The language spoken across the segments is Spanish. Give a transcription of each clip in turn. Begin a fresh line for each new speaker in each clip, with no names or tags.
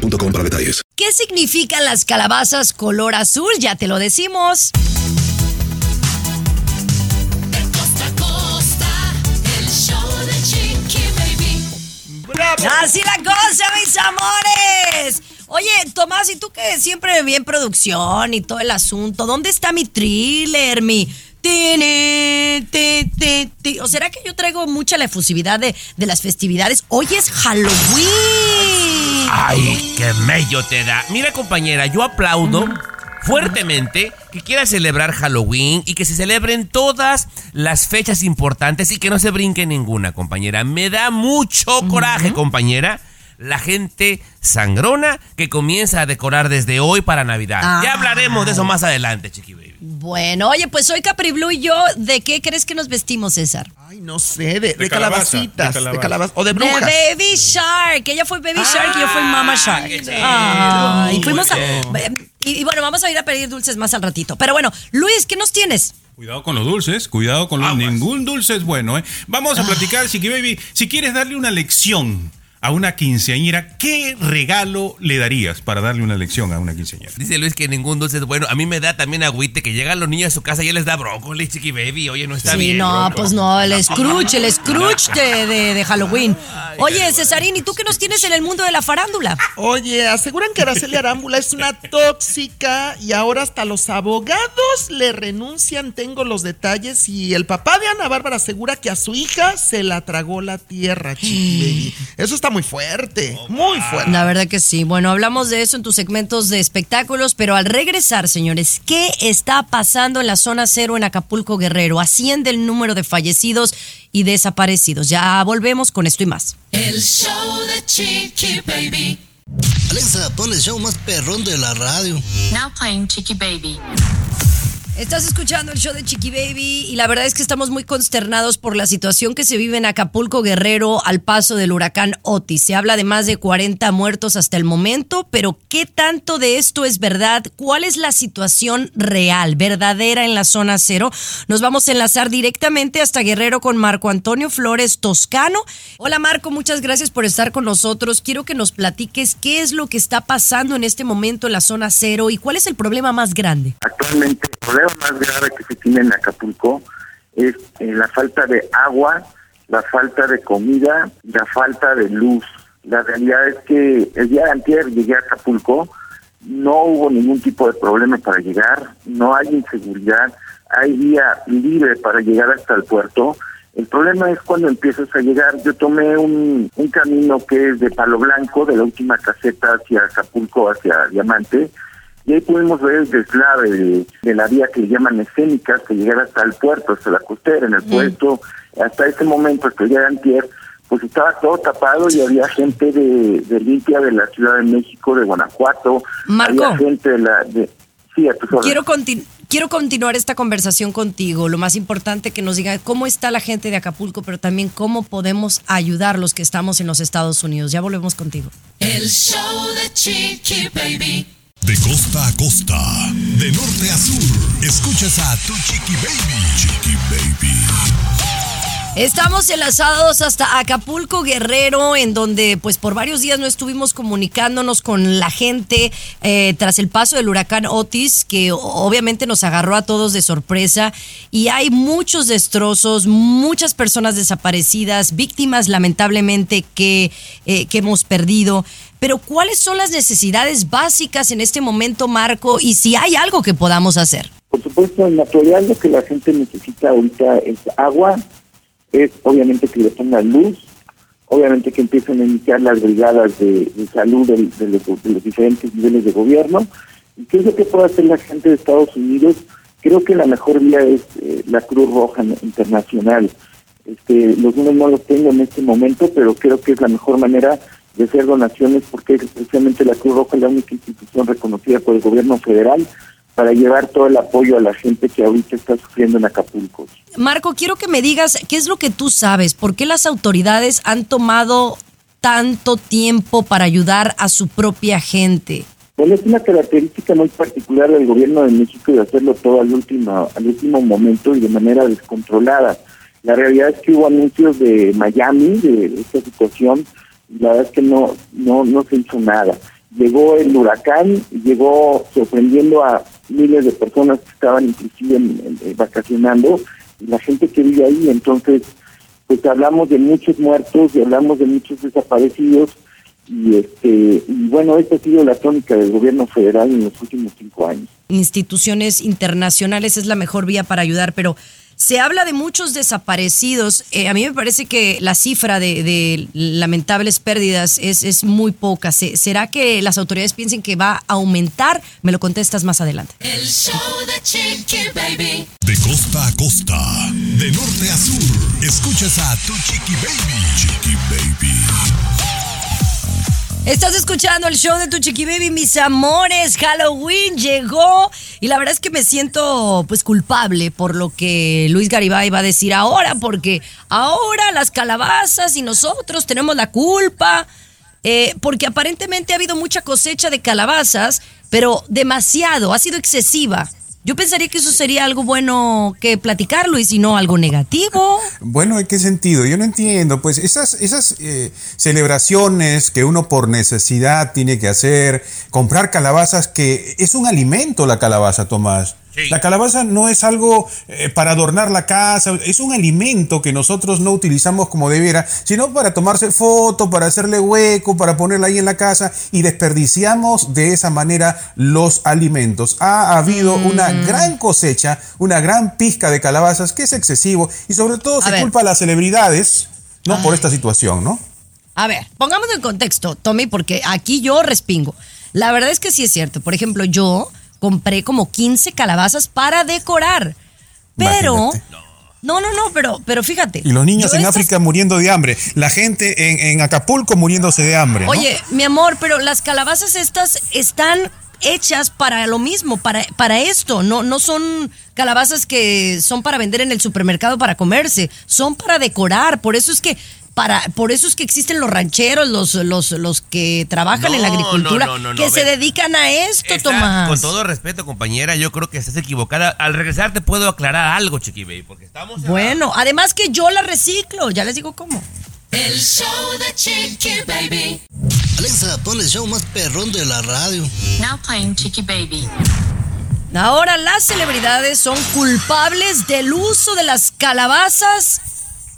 para detalles.
¿Qué significan las calabazas color azul? Ya te lo decimos. Así la cosa, mis amores. Oye, Tomás, y tú que siempre bien producción y todo el asunto, ¿dónde está mi thriller, mi... ¿O será que yo traigo mucha la efusividad de, de las festividades? Hoy es Halloween.
Ay, qué mello te da. Mira, compañera, yo aplaudo fuertemente que quiera celebrar Halloween y que se celebren todas las fechas importantes y que no se brinque ninguna, compañera. Me da mucho coraje, compañera. La gente sangrona que comienza a decorar desde hoy para Navidad. Ya hablaremos de eso más adelante, Chiqui Baby.
Bueno, oye, pues soy Capri Blue y yo, ¿de qué crees que nos vestimos, César?
Ay, no sé, de, de
calabaza,
calabacitas,
de
de
calabaza.
o de
De
brujas.
Baby Shark. Ella fue Baby Shark y yo fui Mama Shark. Ay,
Muy
fuimos a.
bien.
Y, y bueno, vamos a ir a pedir dulces más al ratito. Pero bueno, Luis, ¿qué nos tienes?
Cuidado con los dulces, cuidado con los...
Aguas.
Ningún dulce es bueno, ¿eh? Vamos a platicar, Chiqui Baby. Si quieres darle una lección a una quinceañera, ¿qué regalo le darías para darle una lección a una quinceañera?
Dice Luis que ningún dulce es bueno. A mí me da también agüite que llegan los niños a su casa y ya les da brócoli, Chiqui Baby. Oye, no está
sí,
bien.
no,
brócoli.
pues no, el Scrooge, el Scrooge de, de- de Halloween. Oye, Cesarín, ¿y tú qué nos tienes en el mundo de la farándula?
Oye, aseguran que Araceli Arámbula es una tóxica y ahora hasta los abogados le renuncian. Tengo los detalles y el papá de Ana Bárbara asegura que a su hija se la tragó la tierra, chiqui baby. Eso está muy fuerte, muy fuerte.
La verdad que sí. Bueno, hablamos de eso en tus segmentos de espectáculos, pero al regresar, señores, ¿qué está pasando en la zona cero en Acapulco Guerrero? Asciende el número de fallecidos y desaparecidos. Ya volvemos con esto y más.
El show de Chiqui Baby.
Alexa, pon el show más perrón de la radio.
Now playing Chiqui Baby.
Estás escuchando el show de Chiqui Baby y la verdad es que estamos muy consternados por la situación que se vive en Acapulco Guerrero al paso del huracán Otis. Se habla de más de 40 muertos hasta el momento, pero ¿qué tanto de esto es verdad? ¿Cuál es la situación real, verdadera en la zona cero? Nos vamos a enlazar directamente hasta Guerrero con Marco Antonio Flores Toscano. Hola Marco, muchas gracias por estar con nosotros. Quiero que nos platiques qué es lo que está pasando en este momento en la zona cero y cuál es el problema más grande.
Actualmente el problema más grave que se tiene en Acapulco es eh, la falta de agua, la falta de comida, la falta de luz. La realidad es que el día de llegué a Acapulco, no hubo ningún tipo de problema para llegar, no hay inseguridad, hay vía libre para llegar hasta el puerto. El problema es cuando empiezas a llegar. Yo tomé un, un camino que es de Palo Blanco, de la última caseta hacia Acapulco, hacia Diamante, y ahí pudimos ver el deslave de, de la vía que llaman escénica, que llegar hasta el puerto, hasta la costera, en el puerto, hasta ese momento, hasta el día de antier, pues estaba todo tapado y había gente de, de limpia de la Ciudad de México, de Guanajuato,
Marco.
había gente de la... De, sí, a tus.
Quiero, quiero continuar esta conversación contigo. Lo más importante que nos diga cómo está la gente de Acapulco, pero también cómo podemos ayudar los que estamos en los Estados Unidos. Ya volvemos contigo.
El show de Chiqui Baby.
De costa a costa, de norte a sur, escuchas a tu chiqui baby. Chiqui baby.
Estamos enlazados hasta Acapulco Guerrero, en donde pues por varios días no estuvimos comunicándonos con la gente eh, tras el paso del huracán Otis, que obviamente nos agarró a todos de sorpresa. Y hay muchos destrozos, muchas personas desaparecidas, víctimas lamentablemente que, eh, hemos perdido. Pero ¿cuáles son las necesidades básicas en este momento, Marco? Y si hay algo que podamos hacer.
Por supuesto, en natural lo que la gente necesita ahorita es agua, es obviamente que le pongan luz, obviamente que empiecen a iniciar las brigadas de, de salud del- de, los, de los diferentes niveles de gobierno. ¿Y qué es lo que puede hacer la gente de Estados Unidos? Creo que la mejor vía es eh, la Cruz Roja Internacional. Este, los números no los tengo en este momento, pero creo que es la mejor manera de hacer donaciones porque es precisamente la Cruz Roja la única institución reconocida por el gobierno federal para llevar todo el apoyo a la gente que ahorita está sufriendo en Acapulco.
Marco, quiero que me digas qué es lo que tú sabes, por qué las autoridades han tomado tanto tiempo para ayudar a su propia gente.
Bueno, es una característica muy particular del gobierno de México de hacerlo todo al último, al último momento y de manera descontrolada. La realidad es que hubo anuncios de Miami de esta situación y la verdad es que no, no, no se hizo nada. Llegó el huracán, llegó sorprendiendo a miles de personas que estaban inclusive en- en- vacacionando y la gente que vive ahí, entonces pues hablamos de muchos muertos y hablamos de muchos desaparecidos y este y bueno esta ha sido la tónica del gobierno federal en los últimos cinco años.
Instituciones internacionales es la mejor vía para ayudar, pero se habla de muchos desaparecidos. Eh, a mí me parece que la cifra de, de lamentables pérdidas es, es muy poca. Se- ¿Será que las autoridades piensen que va a aumentar? Me lo contestas más adelante.
El show de Chiqui Baby.
De costa a costa, de norte a sur, escuchas a tu Chiqui Baby. Chiqui Baby.
Estás escuchando el show de tu chiqui baby, mis amores. Halloween llegó y la verdad es que me siento pues culpable por lo que Luis Garibay va a decir ahora, porque ahora las calabazas y nosotros tenemos la culpa, eh, porque aparentemente ha habido mucha cosecha de calabazas, pero demasiado, ha sido excesiva. Yo pensaría que eso sería algo bueno que platicar, Luis, y no algo negativo.
Bueno, ¿en qué sentido? Yo no entiendo. Pues esas, esas eh, celebraciones que uno por necesidad tiene que hacer, comprar calabazas, que es un alimento la calabaza, Tomás. La calabaza no es algo eh, para adornar la casa, es un alimento que nosotros no utilizamos como debiera, sino para tomarse foto, para hacerle hueco, para ponerla ahí en la casa y desperdiciamos de esa manera los alimentos. Ha habido una gran cosecha, una gran pizca de calabazas que es excesivo y sobre todo
A
se
ver.
culpa a las celebridades, ¿no? Por esta situación, ¿no?
A ver, pongamos en contexto, Tommy, porque aquí yo respingo. La verdad es que sí es cierto. Por ejemplo, yo compré como 15 calabazas para decorar. Pero.
Imagínate.
No, no, no, pero, pero fíjate.
Y los niños en
estas-
África muriendo de hambre, la gente en, en Acapulco muriéndose de hambre. ¿no?
Oye, mi amor, pero las calabazas estas están hechas para lo mismo, para, para esto. No, no son calabazas que son para vender en el supermercado para comerse, son para decorar. Por eso es que. Para, por eso es que existen los rancheros, los, los, los que trabajan en la agricultura,
no, no, no,
que
no,
se
ve.
dedican a esto,
Está-
Tomás.
Con todo respeto, compañera, yo creo que estás equivocada. Al regresar te puedo aclarar algo, Chiqui Baby, porque estamos... en-
Bueno, además que yo la reciclo, ya les digo cómo.
El show de Chiqui Baby.
Alexa, pon el show más perrón de la radio.
Now playing Chiqui Baby.
Ahora las celebridades son culpables del uso de las calabazas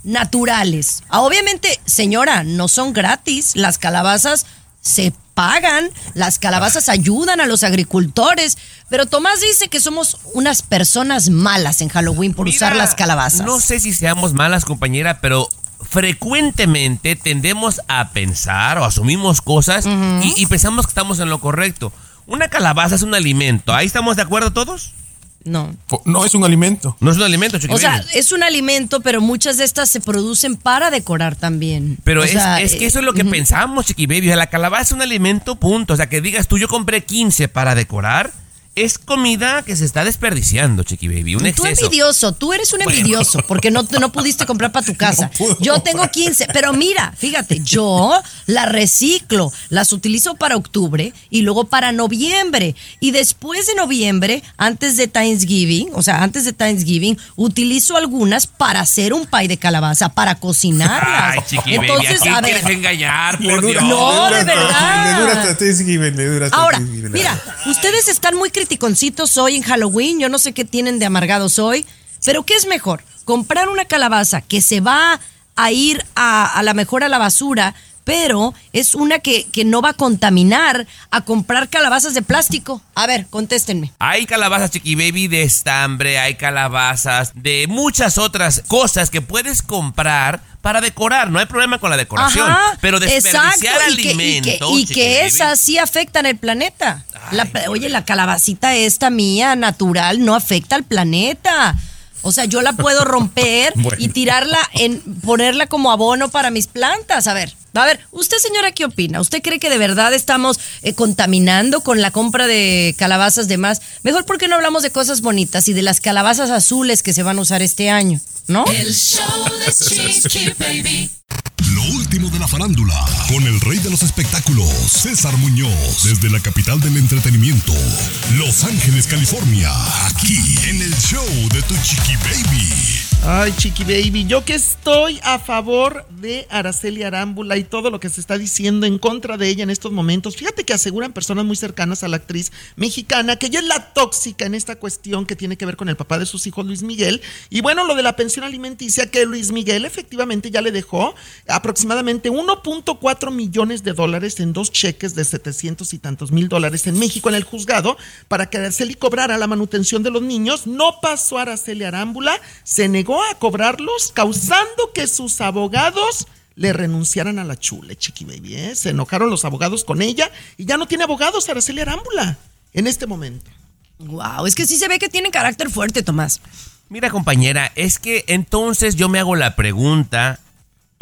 naturales. Ah, Obviamente, señora, no son gratis. Las calabazas se pagan, las calabazas ayudan a los agricultores. Pero Tomás dice que somos unas personas malas en Halloween por usar las calabazas.
No sé si seamos malas, compañera, pero frecuentemente tendemos a pensar o asumimos cosas y, y pensamos que estamos en lo correcto. Una calabaza es un alimento. ¿Ahí estamos de acuerdo todos?
No.
No es un alimento.
No es un alimento,
O sea, es un alimento, pero muchas de estas se producen para decorar también.
Pero
O
es,
sea,
es que eso es lo que pensamos, Chiqui Baby. O sea, la calabaza es un alimento, punto. O sea, que digas tú, yo compré 15 para decorar. Es comida que se está desperdiciando, Chiqui Baby. Un
Tú
exceso.
envidioso, tú eres un envidioso porque no, no pudiste comprar para tu casa. yo tengo 15, pero mira, fíjate, yo las reciclo, las utilizo para octubre y luego para noviembre. Y después de noviembre, antes de Thanksgiving, o sea, antes de Thanksgiving, utilizo algunas para hacer un pay de calabaza, para cocinarlas.
Ay, Chiqui
Entonces,
Baby, ¿a
a ver,
quieres engañar, por
dura-
Dios?
No, de verdad.
Le dura hasta Thanksgiving, le dura hasta
Ahora,
Thanksgiving.
mira, ustedes están muy criticoncitos hoy en Halloween. Yo no sé qué tienen de amargados hoy. Pero ¿qué es mejor? Comprar una calabaza que se va a ir a, a la mejor a la basura, pero es una que, que no va a contaminar a comprar calabazas de plástico. A ver, contéstenme.
Hay calabazas Chiqui Baby de estambre, hay calabazas de muchas otras cosas que puedes comprar para decorar. No hay problema con la decoración.
Ajá,
pero desperdiciar
exacto, y que- y que-
alimentos.
Y que, esas sí afectan el planeta. La- oye, la calabacita esta mía, natural, no afecta al planeta. O sea, yo la puedo romper
Bueno.
y tirarla en, ponerla como abono para mis plantas. A ver, A ver, usted señora, ¿qué opina? ¿Usted cree que de verdad estamos eh, contaminando con la compra de calabazas de más? Mejor porque no hablamos de cosas bonitas y de las calabazas azules que se van a usar este año, ¿no?
El show de Chiqui Baby.
De la farándula, con el rey de los espectáculos, César Muñoz, desde la capital del entretenimiento, Los Ángeles, California, aquí en el show de Tu Chiqui Baby.
Ay, Chiqui Baby, yo que estoy a favor de Araceli Arámbula y todo lo que se está diciendo en contra de ella en estos momentos. Fíjate que aseguran personas muy cercanas a la actriz mexicana que ella es la tóxica en esta cuestión que tiene que ver con el papá de sus hijos, Luis Miguel. Y bueno, lo de la pensión alimenticia que Luis Miguel efectivamente ya le dejó aproximadamente 1.4 millones de dólares en dos cheques de 700 y tantos mil dólares en México en el juzgado para que Araceli cobrara la manutención de los niños. No pasó a Araceli Arámbula, se negó a cobrarlos, causando que sus abogados le renunciaran a la chule, Chiqui Baby. ¿eh? Se enojaron los abogados con ella y ya no tiene abogados Araceli Arámbula en este momento.
Wow, es que sí se ve que tiene carácter fuerte, Tomás.
Mira, compañera, es que entonces yo me hago la pregunta,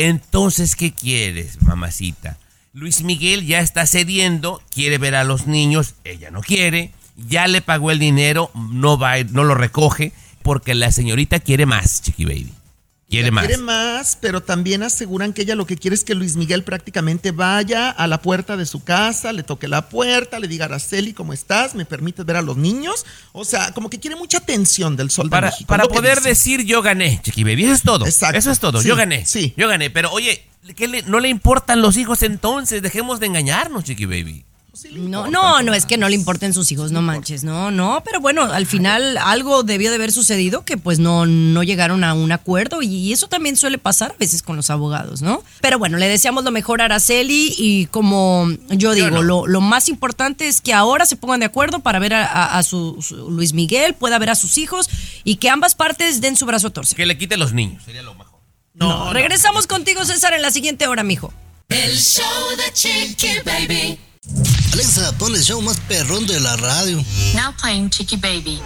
entonces, ¿qué quieres, mamacita? Luis Miguel ya está cediendo, quiere ver a los niños, ella no quiere, ya le pagó el dinero, no va, no lo recoge, porque la señorita quiere más, Chiqui Baby. Quiere más.
Quiere más, pero también aseguran que ella lo que quiere es que Luis Miguel prácticamente vaya a la puerta de su casa, le toque la puerta, le diga Araceli, ¿cómo estás? ¿Me permites ver a los niños? O sea, como que quiere mucha atención del sol de
Para,
México.
para poder decir yo gané, Chiqui Baby, eso es todo.
Exacto.
Eso es todo,
Sí,
yo gané.
sí.
Yo gané, pero oye, ¿qué le- no le importan los hijos entonces? Dejemos de engañarnos, Chiqui Baby.
No, no, no es que no le importen sus hijos, no manches, no, no, pero bueno, al final algo debió de haber sucedido que pues no, no llegaron a un acuerdo y eso también suele pasar a veces con los abogados, ¿no? Pero bueno, le deseamos lo mejor a Araceli y como yo digo,
no.
lo, lo más importante es que ahora se pongan de acuerdo para ver a, a- a su, su Luis Miguel, pueda ver a sus hijos y que ambas partes den su brazo a torcer.
Que le quite los niños, sería lo mejor.
No, regresamos contigo, César, en la siguiente hora, mijo.
El show de Chiqui Baby.
Alexa, pon el show más perrón de la radio.
Now playing Chiqui Baby.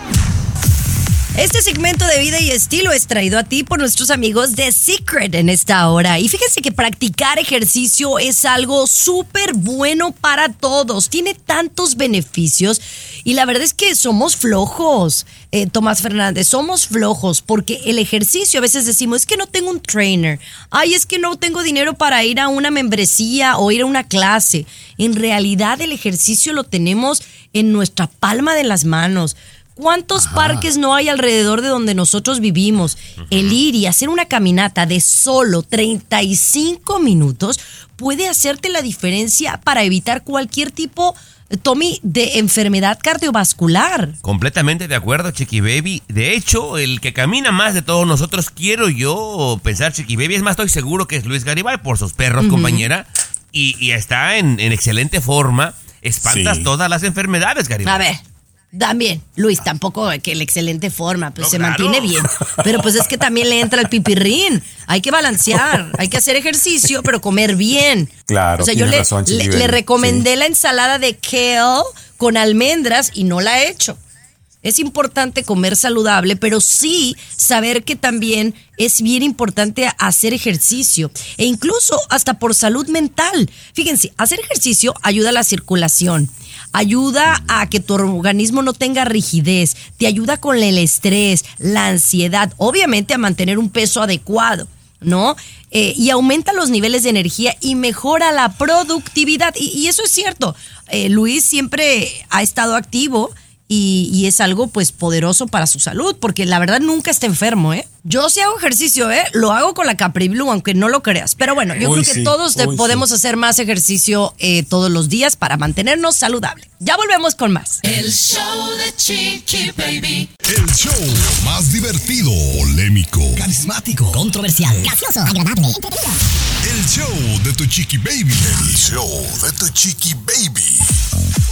Este segmento de vida y estilo es traído a ti por nuestros amigos de Secret en esta hora. Y fíjense que practicar ejercicio es algo súper bueno para todos. Tiene tantos beneficios. Y la verdad es que somos flojos, eh, Tomás Fernández, somos flojos porque el ejercicio a veces decimos, es que no tengo un trainer. Ay, es que no tengo dinero para ir a una membresía o ir a una clase. En realidad el ejercicio lo tenemos en nuestra palma de las manos. ¿Cuántos parques no hay alrededor de donde nosotros vivimos? El ir y hacer una caminata de solo 35 minutos puede hacerte la diferencia para evitar cualquier tipo, eh, Tommy, de enfermedad cardiovascular.
Completamente de acuerdo, Chiqui Baby. De hecho, el que camina más de todos nosotros, quiero yo pensar, Chiqui Baby. Es más, estoy seguro que es Luis Garibay por sus perros, compañera. Y, y está en, en excelente forma. Espantas
Sí.
todas las enfermedades, Garibay.
A ver, también, Luis, tampoco que el excelente forma, pues
No,
se
claro.
mantiene bien. Pero pues es que también le entra el pipirrín. Hay que balancear, hay que hacer ejercicio, pero comer bien.
Claro,
O sea, yo le,
razón,
le- le recomendé la ensalada de kale con almendras y no la he hecho. Es importante comer saludable, pero sí saber que también es bien importante hacer ejercicio e incluso hasta por salud mental. Fíjense, hacer ejercicio ayuda a la circulación, ayuda a que tu organismo no tenga rigidez, te ayuda con el estrés, la ansiedad, obviamente a mantener un peso adecuado. ¿no? Eh, y aumenta los niveles de energía y mejora la productividad. Y, eso es cierto. Eh, Luis siempre ha estado activo y, y es algo pues poderoso para su salud, porque la verdad nunca está enfermo, ¿eh? Yo sí hago ejercicio, ¿eh? Lo hago con la Capri Blue, aunque no lo creas. Pero bueno, yo creo que
sí,
todos podemos
sí.
hacer más ejercicio eh, todos los días para mantenernos saludables. Ya volvemos con más.
El show de Chiqui Baby.
El show más divertido, polémico,
Carismático, controversial, gracioso, agradable,
el show de tu chiqui baby. El show de tu chiqui baby.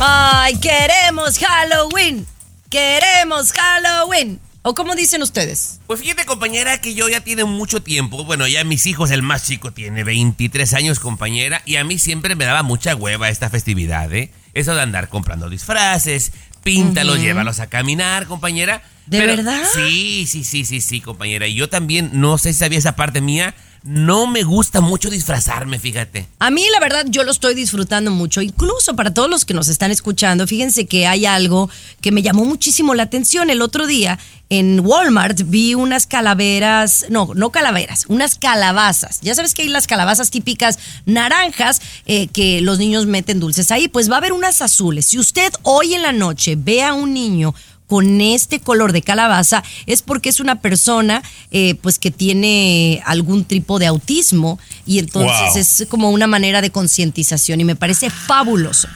Ay, queremos Halloween. Queremos Halloween. ¿O cómo dicen ustedes?
Pues fíjate, compañera, que yo ya tiene mucho tiempo. Bueno, ya mis hijos, el más chico tiene 23 años, compañera, y a mí siempre me daba mucha hueva esta festividad, ¿eh? Eso de andar comprando disfraces, píntalos, llévalos a caminar, compañera.
¿De verdad?
Sí, sí, sí, sí, sí, compañera. Y yo también, no sé si sabía esa parte mía, no me gusta mucho disfrazarme, fíjate.
A mí, la verdad, yo lo estoy disfrutando mucho. Incluso para todos los que nos están escuchando, fíjense que hay algo que me llamó muchísimo la atención. El otro día en Walmart vi unas calaveras, no, no calaveras, unas calabazas. Ya sabes que hay las calabazas típicas naranjas eh, que los niños meten dulces ahí. Pues va a haber unas azules. Si usted hoy en la noche ve a un niño con este color de calabaza es porque es una persona eh, pues que tiene algún tipo de autismo y entonces
Wow.
es como una manera de concientización y me parece fabuloso.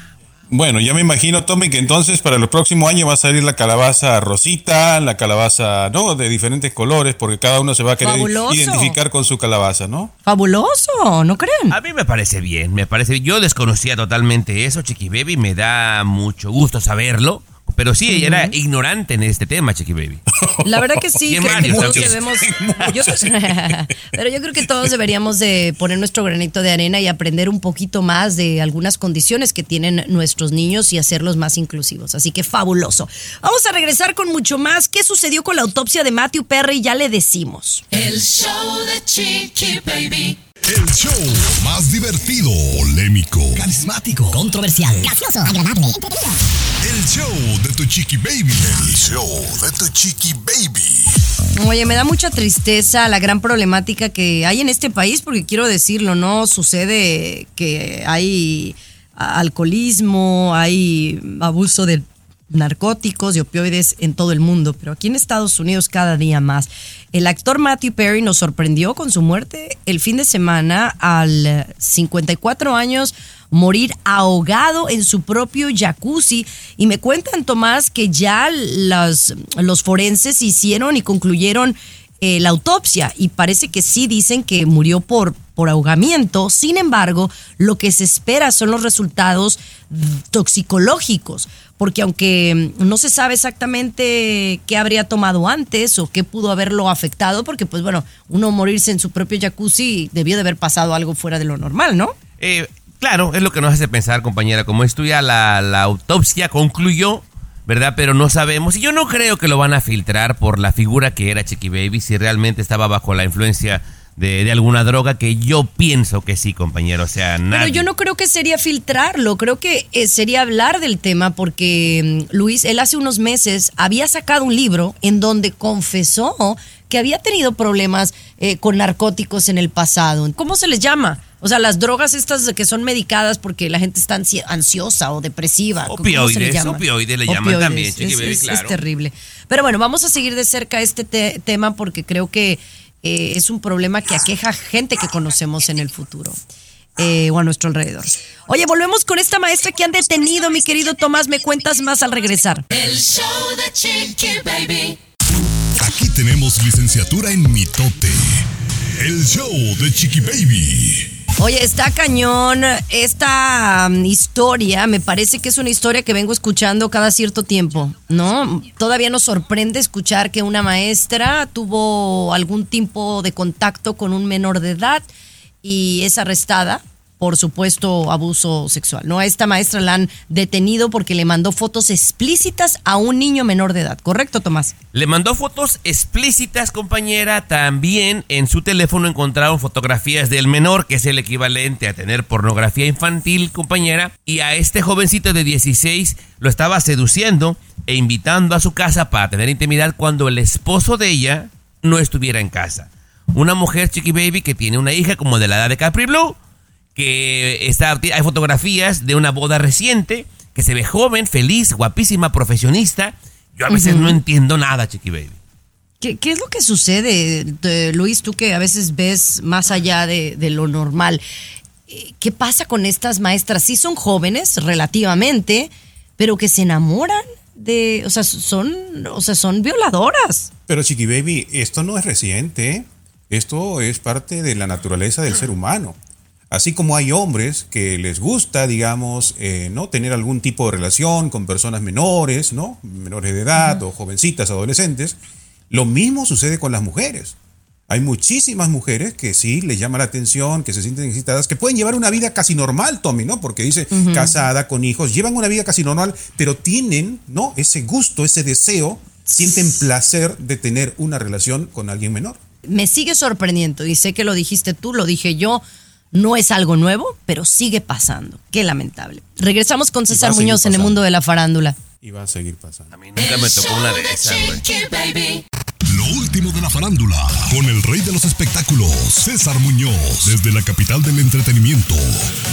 Bueno, ya me imagino, Tommy, que entonces para el próximo año va a salir la calabaza rosita, la calabaza, ¿no? De diferentes colores, porque cada uno se va a querer
Fabuloso.
identificar con su calabaza, ¿no?
Fabuloso, ¿no creen?
A mí me parece bien, me parece. Yo desconocía totalmente eso, Chiqui Baby, me da mucho gusto saberlo. Pero sí, era ignorante en este tema, Chiqui Baby.
La verdad que sí, creo que todos debemos. yo- pero yo creo que todos deberíamos de poner nuestro granito de arena y aprender un poquito más de algunas condiciones que tienen nuestros niños y hacerlos más inclusivos. Así que fabuloso. Vamos a regresar con mucho más. ¿Qué sucedió con la autopsia de Matthew Perry? Ya le decimos.
El show de Chiqui Baby.
El show más divertido, polémico,
Carismático. Controversial. Gracioso. Agradable.
el show de tu chiqui baby. El show de tu chiqui baby.
Oye, me da mucha tristeza la gran problemática que hay en este país, porque quiero decirlo, ¿no? Sucede que hay alcoholismo, hay abuso de narcóticos y opioides en todo el mundo, pero aquí en Estados Unidos cada día más. El actor Matthew Perry nos sorprendió con su muerte el fin de semana al eh, 54 años morir ahogado en su propio jacuzzi. Y me cuentan, Tomás, que ya los, los forenses hicieron y concluyeron eh, la autopsia y parece que sí dicen que murió por, por ahogamiento. Sin embargo, lo que se espera son los resultados toxicológicos, porque aunque mm, no se sabe exactamente qué habría tomado antes o qué pudo haberlo afectado, porque pues bueno, uno morirse en su propio jacuzzi debió de haber pasado algo fuera de lo normal, ¿no?
Eh, claro, es lo que nos hace pensar, compañera. Como esto ya la, la autopsia concluyó, ¿verdad? Pero no sabemos. Y yo no creo que lo van a filtrar por la figura que era Chiqui Baby, si realmente estaba bajo la influencia de, de alguna droga, que yo pienso que sí, compañero. O sea,
Pero
nadie.
yo no creo que sería filtrarlo, creo que eh, sería hablar del tema porque mm, Luis, él hace unos meses había sacado un libro en donde confesó que había tenido problemas eh, con narcóticos en el pasado. ¿Cómo se les llama? O sea, las drogas estas que son medicadas porque la gente está ansi- ansiosa o depresiva. ¿cómo se le
Opioides, opioides le llaman también,
es,
Baby,
es- es terrible. Pero bueno, vamos a seguir de cerca este te- tema porque creo que eh, es un problema que aqueja gente que conocemos en el futuro eh, o a nuestro alrededor. Oye, volvemos con esta maestra que han detenido, mi querido Tomás. Me cuentas más al regresar.
El show de Chiqui Baby.
Aquí tenemos licenciatura en mitote. El show de chiqui baby.
Oye, está cañón esta um, historia. Me parece que es una historia que vengo escuchando cada cierto tiempo, ¿no? Todavía nos sorprende escuchar que una maestra tuvo algún tipo de contacto con un menor de edad y es arrestada por supuesto abuso sexual, ¿no? A esta maestra la han detenido porque le mandó fotos explícitas a un niño menor de edad, ¿correcto, Tomás?
Le mandó fotos explícitas, compañera. También en su teléfono encontraron fotografías del menor, que es el equivalente a tener pornografía infantil, compañera. Y a este jovencito de 16 lo estaba seduciendo e invitando a su casa para tener intimidad cuando el esposo de ella no estuviera en casa. Una mujer chiqui baby que tiene una hija como de la edad de Capri Blue, que está, hay fotografías de una boda reciente, que se ve joven, feliz, guapísima, profesionista. Yo a veces no entiendo nada, chiqui baby.
¿Qué, qué es lo que sucede, de- Luis, tú que a veces ves más allá de, de lo normal? Eh, ¿Qué pasa con estas maestras? Sí son jóvenes relativamente, pero que se enamoran de, o sea, son, o sea, son violadoras.
Pero Chiqui Baby, esto no es reciente. ¿eh? Esto es parte de la naturaleza del ser humano. Así como hay hombres que les gusta, digamos, eh, no tener algún tipo de relación con personas menores, ¿no? Menores de edad o jovencitas, adolescentes, lo mismo sucede con las mujeres. Hay muchísimas mujeres que sí les llama la atención, que se sienten excitadas, que pueden llevar una vida casi normal, Tommy, ¿no? Porque dice casada, con hijos, llevan una vida casi normal, pero tienen, ¿no? Ese gusto, ese deseo, sienten placer de tener una relación con alguien menor.
me sigue sorprendiendo y sé que lo dijiste tú, lo dije yo. No es algo nuevo, pero sigue pasando. Qué lamentable. Regresamos con César Muñoz en el mundo de la farándula.
Y va a seguir pasando.
A mí nunca me tocó una de esas, güey.
Chiqui Baby.
Lo último de la farándula, con el rey de los espectáculos, César Muñoz, desde la capital del entretenimiento,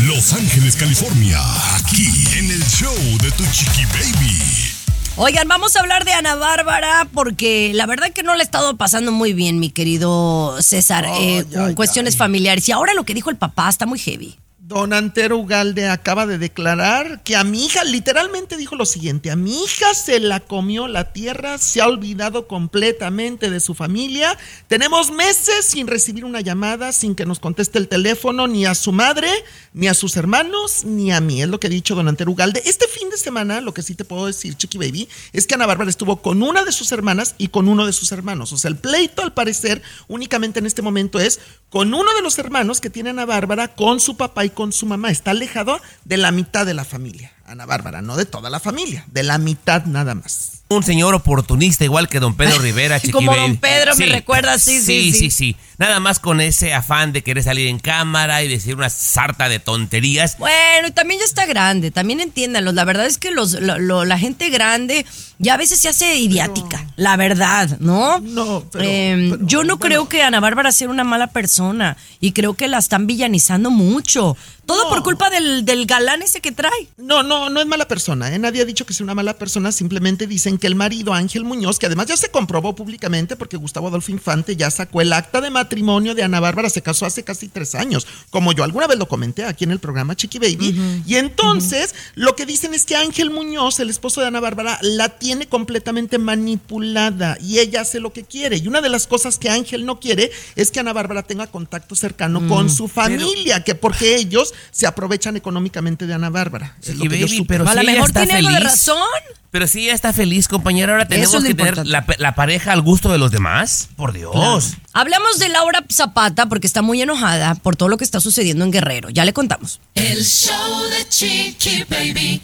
Los Ángeles, California, aquí en el show de Tu Chiqui Baby.
Oigan, vamos a hablar de Ana Bárbara porque la verdad que no le ha estado pasando muy bien, mi querido César, eh,
ay,
cuestiones familiares. Y ahora lo que dijo el papá está muy heavy.
Don Antero Ugalde acaba de declarar que a mi hija, literalmente dijo lo siguiente, a mi hija se la comió la tierra, se ha olvidado completamente de su familia. Tenemos meses sin recibir una llamada, sin que nos conteste el teléfono, ni a su madre, ni a sus hermanos, ni a mí. Es lo que ha dicho don Antero Ugalde. Este fin de semana, lo que sí te puedo decir, Chiqui Baby, es que Ana Bárbara estuvo con una de sus hermanas y con uno de sus hermanos. O sea, el pleito, al parecer, únicamente en este momento es con uno de los hermanos que tiene Ana Bárbara, con su papá y con su mamá. Está alejado de la mitad de la familia. Ana Bárbara, no de toda la familia, de la mitad nada más.
Un señor oportunista igual que don Pedro Rivera, Chiqui
Como don Pedro, me recuerda, sí, sí,
sí.
sí.
Sí, sí, Nada más con ese afán de querer salir en cámara y decir una sarta de tonterías.
Bueno, y también ya está grande, también entiéndanlo. La verdad es que los, lo- lo- la gente grande ya a veces se hace idiática, la verdad, ¿no?
No, pero-
Eh,
pero,
yo no creo que Ana Bárbara sea una mala persona y creo que la están villanizando mucho. Todo
No.
por culpa del, del galán ese que trae.
No, no, no es mala persona. ¿eh? Nadie ha dicho que sea una mala persona. Simplemente dicen que el marido Ángel Muñoz, que además ya se comprobó públicamente porque Gustavo Adolfo Infante ya sacó el acta de matrimonio de Ana Bárbara, se casó hace casi tres años, como yo alguna vez lo comenté aquí en el programa Chiqui Baby. Y entonces lo que dicen es que Ángel Muñoz, el esposo de Ana Bárbara, la tiene completamente manipulada y ella hace lo que quiere. Y una de las cosas que Ángel no quiere es que Ana Bárbara tenga contacto cercano con su familia, que porque ellos se aprovechan económicamente de Ana Bárbara. Es lo
Chiqui
que yo
Baby,
supe.
pero
a
si
lo mejor
está
tiene algo de
feliz.
razón.
Pero si ella está feliz, compañera, ahora tenemos
es
que tener la, pareja al gusto de los demás. Por Dios.
Hablamos de Laura Zapata porque está muy enojada por todo lo que está sucediendo en Guerrero. Ya le contamos.
El show de Chiqui Baby.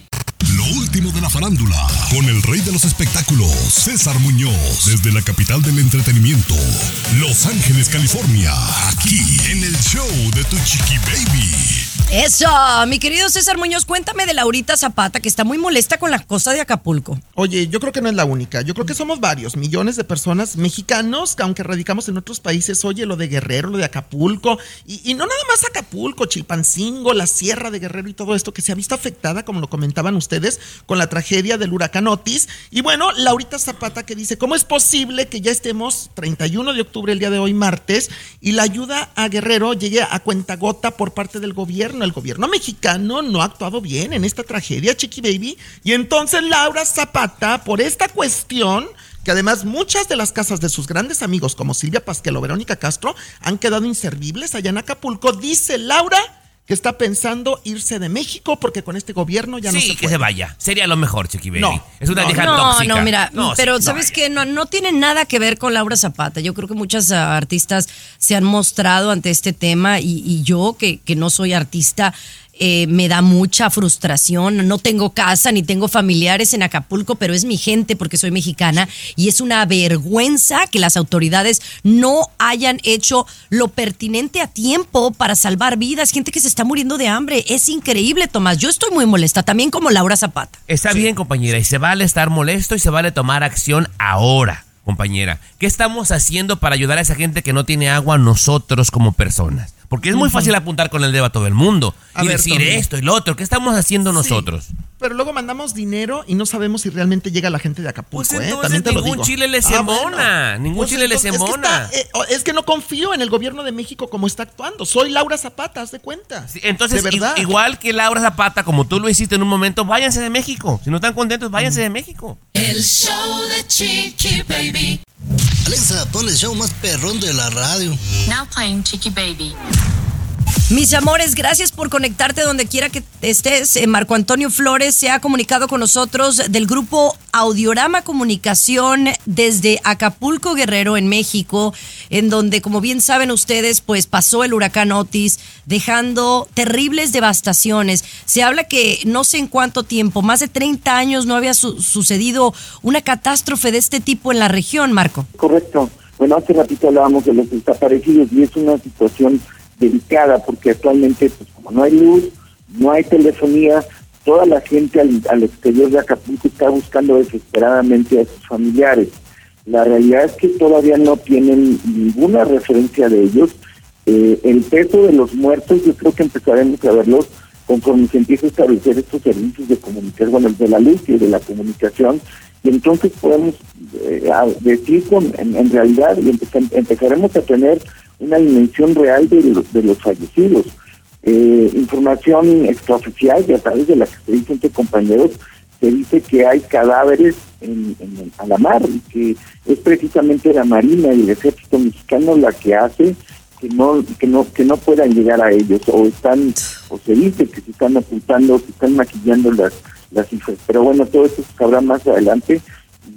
Lo último de la farándula, con el rey de los espectáculos, César Muñoz, desde la capital del entretenimiento, Los Ángeles, California, aquí en el show de Tu Chiqui Baby.
Eso, mi querido César Muñoz, cuéntame de Laurita Zapata que está muy molesta con la cosa de Acapulco.
Oye, yo creo que no es la única. Yo creo que somos varios, millones de personas mexicanos que aunque radicamos en otros países, oye, lo de Guerrero, lo de Acapulco, y, y no nada más Acapulco, Chilpancingo, la Sierra de Guerrero y todo esto que se ha visto afectada, como lo comentaban ustedes, con la tragedia del huracán Otis. Y bueno, Laurita Zapata que dice, ¿cómo es posible que ya estemos 31 de octubre, el día de hoy, martes, y la ayuda a Guerrero llegue a cuentagota por parte del gobierno? El gobierno mexicano no ha actuado bien en esta tragedia, Chiqui Baby. Y entonces Laura Zapata, por esta cuestión, que además muchas de las casas de sus grandes amigos, como Silvia Pasquel o Verónica Castro, han quedado inservibles allá en Acapulco, dice Laura que está pensando irse de México porque con este gobierno ya no
sí,
se
que
puede.
se vaya. Sería lo mejor, Chiqui Baby.
No,
es una
no,
vieja
no,
tóxica.
no, mira,
No,
pero
sí,
sabes
no.
que no, no tiene nada que ver con Laura Zapata. Yo creo que muchas ah, artistas se han mostrado ante este tema y, y yo, que, que no soy artista, eh, me da mucha frustración. No tengo casa ni tengo familiares en Acapulco, pero es mi gente porque soy mexicana y es una vergüenza que las autoridades no hayan hecho lo pertinente a tiempo para salvar vidas. Gente que se está muriendo de hambre. Es increíble, Tomás. Yo estoy muy molesta, también como Laura Zapata.
Está bien, compañera, y se vale estar molesto y se vale tomar acción ahora, compañera. ¿Qué estamos haciendo para ayudar a esa gente que no tiene agua nosotros como personas? Porque es muy fácil apuntar con el dedo a todo el mundo
A
y
ver,
decir
Tommy.
esto y lo otro. ¿Qué estamos haciendo nosotros?
Pero luego mandamos dinero y no sabemos si realmente llega la gente de Acapulco.
Pues
¿eh?
entonces
También te lo
ningún
digo.
chile les
Ah,
embona, ningún chile les embona.
Es que, está, eh, es que no confío en el gobierno de México como está actuando. Soy Laura Zapata, haz de cuenta.
Sí, Entonces,
de verdad.
i- igual que Laura Zapata, como tú lo hiciste en un momento, váyanse de México. Si no están contentos,
Mm.
váyanse de México.
El show de Chiqui Baby.
Alexa, pon el show más perrón de la radio.
Now playing Chiqui Baby.
Mis amores, gracias por conectarte donde quiera que estés. Eh, Marco Antonio Flores se ha comunicado con nosotros del grupo Audiorama Comunicación desde Acapulco Guerrero en México, en donde, como bien saben ustedes, pues pasó el huracán Otis, dejando terribles devastaciones. Se habla que no sé en cuánto tiempo, más de 30 años no había su- sucedido una catástrofe de este tipo en la región, Marco.
Correcto. Bueno, hace ratito hablábamos de los desaparecidos y es una situación delicada porque actualmente, pues como no hay luz, no hay telefonía, toda la gente al, al exterior de Acapulco está buscando desesperadamente a sus familiares. La realidad es que todavía no tienen ninguna referencia de ellos. Eh, el peso de los muertos yo creo que empezaremos a verlos conforme se empieza a establecer estos servicios de comunicación, bueno, de la luz y de la comunicación, y entonces podemos eh, decir con, en, realidad y empezar- empezaremos a tener una dimensión real de los, de los fallecidos. Eh, información extraoficial y a través de la que se dice entre compañeros, se dice que hay cadáveres en, en a la mar y que es precisamente la Marina y el Ejército Mexicano la que hace que no que no que no puedan llegar a ellos o están o se dice que se están ocultando se están maquillando las las cifras pero bueno todo eso se sabrá más adelante.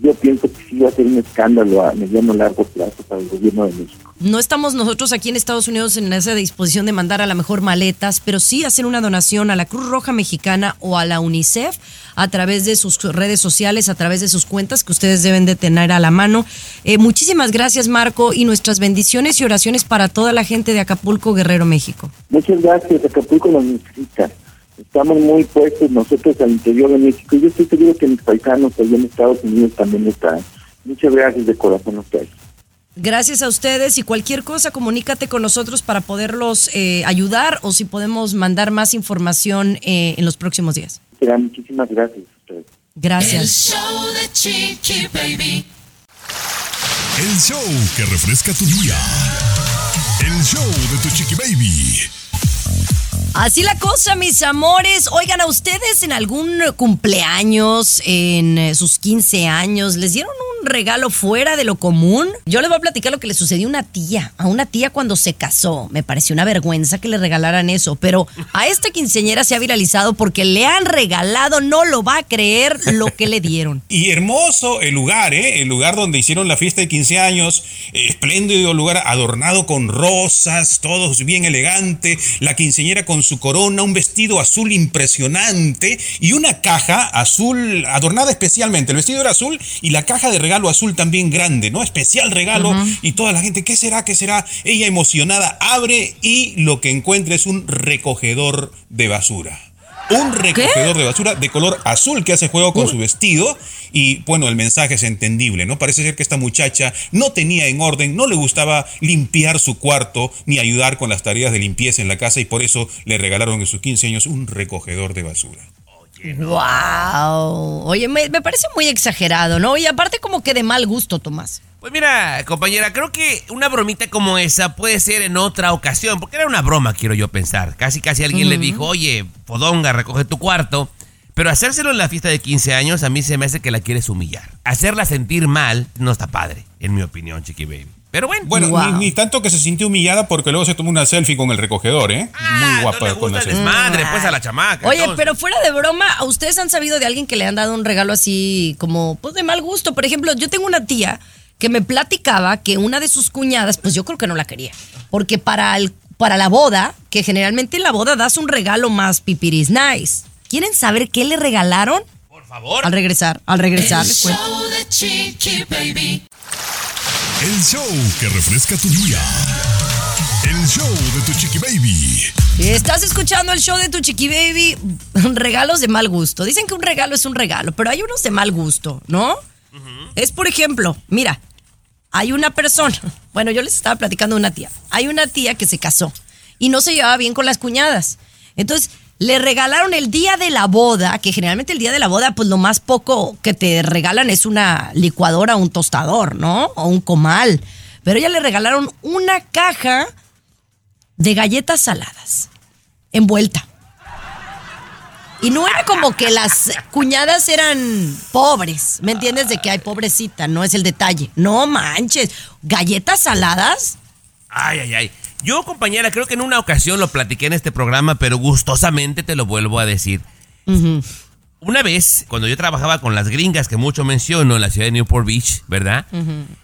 Yo pienso que sí va a ser un escándalo a mediano largo plazo para el gobierno de México.
No estamos nosotros aquí en Estados Unidos en esa disposición de mandar a la mejor maletas, pero sí hacer una donación a la Cruz Roja Mexicana o a la UNICEF a través de sus redes sociales, a través de sus cuentas que ustedes deben de tener a la mano. Eh, muchísimas gracias Marco y nuestras bendiciones y oraciones para toda la gente de Acapulco, Guerrero, México.
muchas gracias Acapulco nos necesita estamos muy puestos nosotros al interior de México yo estoy seguro que mis paisanos allá en Estados Unidos también están muchas gracias de corazón a ustedes
Gracias a ustedes y cualquier cosa, comunícate con nosotros para poderlos eh, ayudar o si podemos mandar más información eh, en los próximos días.
Muchísimas gracias a ustedes
El
Gracias.
show de Chiqui Baby.
El show que refresca tu día. El show de tu chiqui baby.
Así la cosa, mis amores. Oigan, a ustedes en algún cumpleaños, en eh, sus 15 años, ¿les dieron un regalo fuera de lo común? Yo les voy a platicar lo que le sucedió a una tía. A una tía cuando se casó. Me pareció una vergüenza que le regalaran eso. Pero a esta quinceañera se ha viralizado porque le han regalado, no lo va a creer, lo que le dieron.
Y hermoso el lugar, ¿eh? El lugar donde hicieron la fiesta de 15 años. espléndido lugar adornado con rosas, todos bien elegante. La quinceañera con su corona, un vestido azul impresionante y una caja azul adornada especialmente. El vestido era azul y la caja de regalo azul también grande, ¿no? Especial regalo. Y toda la gente, ¿qué será? ¿Qué será? Ella emocionada abre y lo que encuentra es un recogedor de basura. Un recogedor de basura de color azul que hace juego con su vestido. Y bueno, el mensaje es entendible, ¿no? Parece ser que esta muchacha no tenía en orden, no le gustaba limpiar su cuarto ni ayudar con las tareas de limpieza en la casa y por eso le regalaron en sus 15 años un recogedor de basura.
¡Wow! Oye, me, me parece muy exagerado, ¿no? Y aparte como que de mal gusto, Tomás.
Pues mira, compañera, creo que una bromita como esa puede ser en otra ocasión, porque era una broma, quiero yo pensar. Casi, casi alguien le dijo, oye, Podonga, recoge tu cuarto. Pero hacérselo en la fiesta de 15 años a mí se me hace que la quieres humillar. Hacerla sentir mal no está padre, en mi opinión, Chiqui Baby. Pero bueno.
Bueno,
Wow.
ni, ni tanto que se sintió humillada porque luego se tomó una selfie con el recogedor, ¿eh? Muy guapa
no le
con la
el
selfie.
desmadre, pues a la chamaca.
Oye,
entonces.
pero fuera de broma, ¿a ¿ustedes han sabido de alguien que le han dado un regalo así como, pues de mal gusto? Por ejemplo, yo tengo una tía que me platicaba que una de sus cuñadas, pues yo creo que no la quería. Porque para, el, para la boda, que generalmente en la boda das un regalo más pipiris nice. ¿Quieren saber qué le regalaron?
Por favor.
Al regresar, al regresar,
El show de Chiqui Baby.
El show que refresca tu día. El show de tu chiqui baby.
Estás escuchando el show de tu chiqui baby. Regalos de mal gusto. Dicen que un regalo es un regalo, pero hay unos de mal gusto, ¿no? Es por ejemplo, mira, hay una persona. Bueno, yo les estaba platicando de una tía. Hay una tía que se casó y no se llevaba bien con las cuñadas. Entonces, le regalaron el día de la boda, que generalmente el día de la boda, pues lo más poco que te regalan es una licuadora, un tostador, ¿no? O un comal. Pero ella le regalaron una caja de galletas saladas, envuelta. Y no era como que las cuñadas eran pobres, ¿me entiendes? De que hay pobrecita, no es el detalle. No manches, galletas saladas.
Ay, ay, ay. Yo, compañera, creo que en una ocasión lo platiqué en este programa, pero gustosamente te lo vuelvo a decir. Una vez, cuando yo trabajaba con las gringas, que mucho menciono, en la ciudad de Newport Beach, ¿verdad?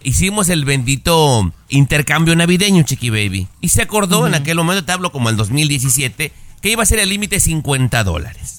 Hicimos el bendito intercambio navideño, Chiqui Baby. Y se acordó, en aquel momento, te hablo como el 2017, que iba a ser el límite 50 dólares.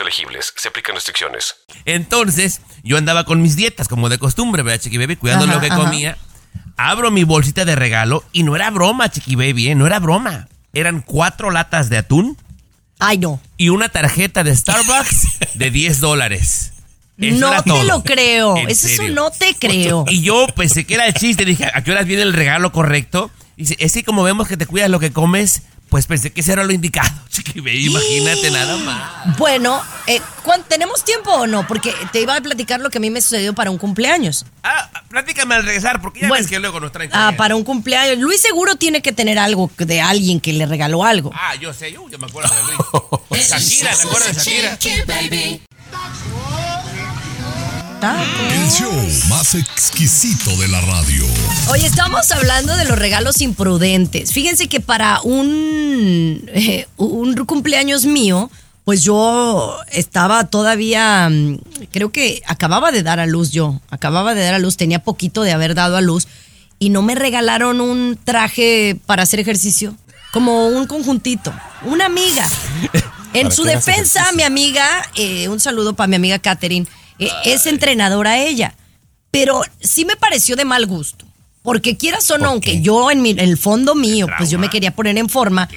elegibles. Se aplican restricciones.
Entonces, yo andaba con mis dietas, como de costumbre, ¿verdad, Chiqui Baby? Cuidando
Ajá,
lo que
ajá.
comía. Abro mi bolsita de regalo y no era broma, Chiqui Baby, ¿eh? No era broma. Eran cuatro latas de atún
Ay, no.
y una tarjeta de Starbucks de 10 dólares. Eso
no te lo creo. Eso no te creo.
Y yo pensé que era el chiste. Dije, ¿a qué horas viene el regalo correcto? Y dice, es que como vemos que te cuidas lo que comes, pues pensé que ese era lo indicado. Chiqui Baby, imagínate nada más.
Bueno, eh, ¿cuán- ¿tenemos tiempo o no? Porque te iba a platicar lo que a mí me sucedió para un cumpleaños.
Ah, platícame al regresar, porque ya
Bueno.
ves que luego nos traen.
Ah, para un cumpleaños. Luis seguro tiene que tener algo de alguien que le regaló algo.
Ah, yo sé, yo, yo me acuerdo de Luis. Shakira, ¿te acuerdas de Shakira?
El show más exquisito de la radio.
Oye, estamos hablando de los regalos imprudentes. Fíjense que para un, eh, un cumpleaños mío, pues yo estaba todavía, mm, creo que acababa de dar a luz yo, acababa de dar a luz, tenía poquito de haber dado a luz y no me regalaron un traje para hacer ejercicio, como un conjuntito, una amiga. En
¿Para
su defensa, mi amiga, eh, un saludo para mi amiga Katherine, eh, es entrenadora ella, pero sí me pareció de mal gusto. Porque quieras o no, aunque yo en, mi- en el fondo mío, pues yo me quería poner en forma,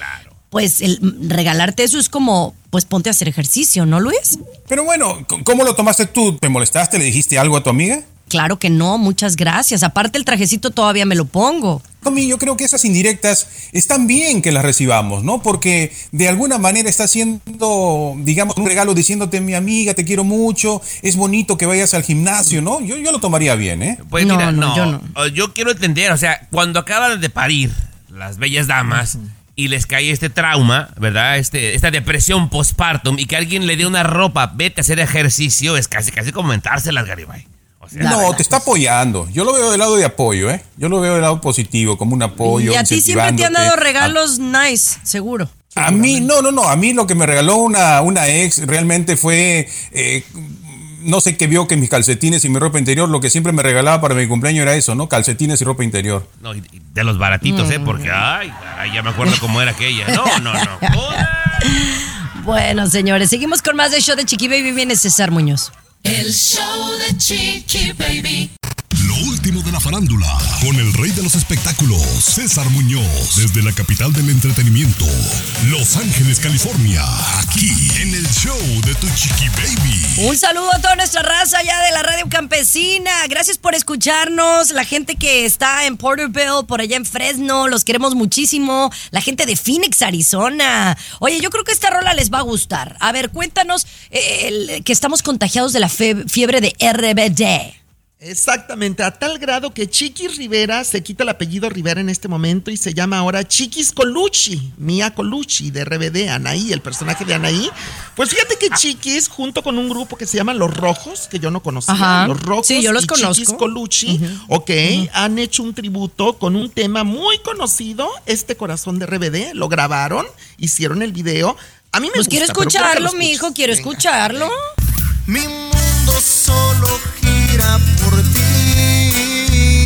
pues el regalarte eso es como, pues ponte a hacer ejercicio, ¿no, Luis?
Pero bueno, ¿cómo lo tomaste tú? ¿Te molestaste? ¿Le dijiste algo a tu amiga?
Claro que no, muchas gracias. Aparte el trajecito todavía me lo pongo.
Tommy, yo creo que esas indirectas están bien que las recibamos, ¿no? Porque de alguna manera está haciendo, digamos, un regalo diciéndote, mi amiga, te quiero mucho, es bonito que vayas al gimnasio, ¿no? Yo, yo lo tomaría bien, ¿eh?
Pues
No,
mira,
no,
no,
yo no.
Oh, Yo quiero entender, o sea, cuando acaban de parir las bellas damas y les cae este trauma, ¿verdad? Este, esta depresión postpartum y que alguien le dé una ropa, vete a hacer ejercicio, es casi casi comentárselas, Garibay. Sea,
No, te está apoyando. Yo lo veo del lado de apoyo, ¿eh? Yo lo veo del lado positivo, como un apoyo.
y a ti siempre te han dado regalos nice, seguro.
A mí, no, no, no. A mí lo que me regaló una, una ex realmente fue. eh, no sé qué vio que mis calcetines y mi ropa interior, lo que siempre me regalaba para mi cumpleaños era eso, ¿no? Calcetines y ropa interior.
no, de los baratitos, ¿eh?
Mm.
Porque, ay, caray, ya me acuerdo cómo era aquella. No, no, no.
Bueno, señores, seguimos con más de show de Chiqui Baby. Viene César Muñoz.
El show de Chiqui Baby.
Lo último de la farándula, con el rey de los espectáculos, César Muñoz, desde la capital del entretenimiento, Los Ángeles, California, aquí en el show de Tu Chiqui Baby.
Un saludo a toda nuestra raza ya de la radio campesina. Gracias por escucharnos. La gente que está en Porterville, por allá en Fresno, los queremos muchísimo. La gente de Phoenix, Arizona. Oye, yo creo que esta rola les va a gustar. A ver, cuéntanos eh, que estamos contagiados de la fiebre de RBD.
Exactamente, a tal grado que Chiquis Rivera se quita el apellido Rivera en este momento y se llama ahora Chiquis Colucci, Mia Colucci de RBD, Anaí, el personaje de Anaí. Pues fíjate que Chiquis, junto con un grupo que se llama Los Rojos, que yo no conocía,
Ajá.
Los Rojos
Sí, yo los
y Chiquis. Colucci, ok, han hecho un tributo con un tema muy conocido, Este Corazón de RBD, lo grabaron, hicieron el video. A mí me
Pues
gusta.
quiero escucharlo,
lo
mi hijo, quiero
Venga.
escucharlo.
Mi mundo solo por ti.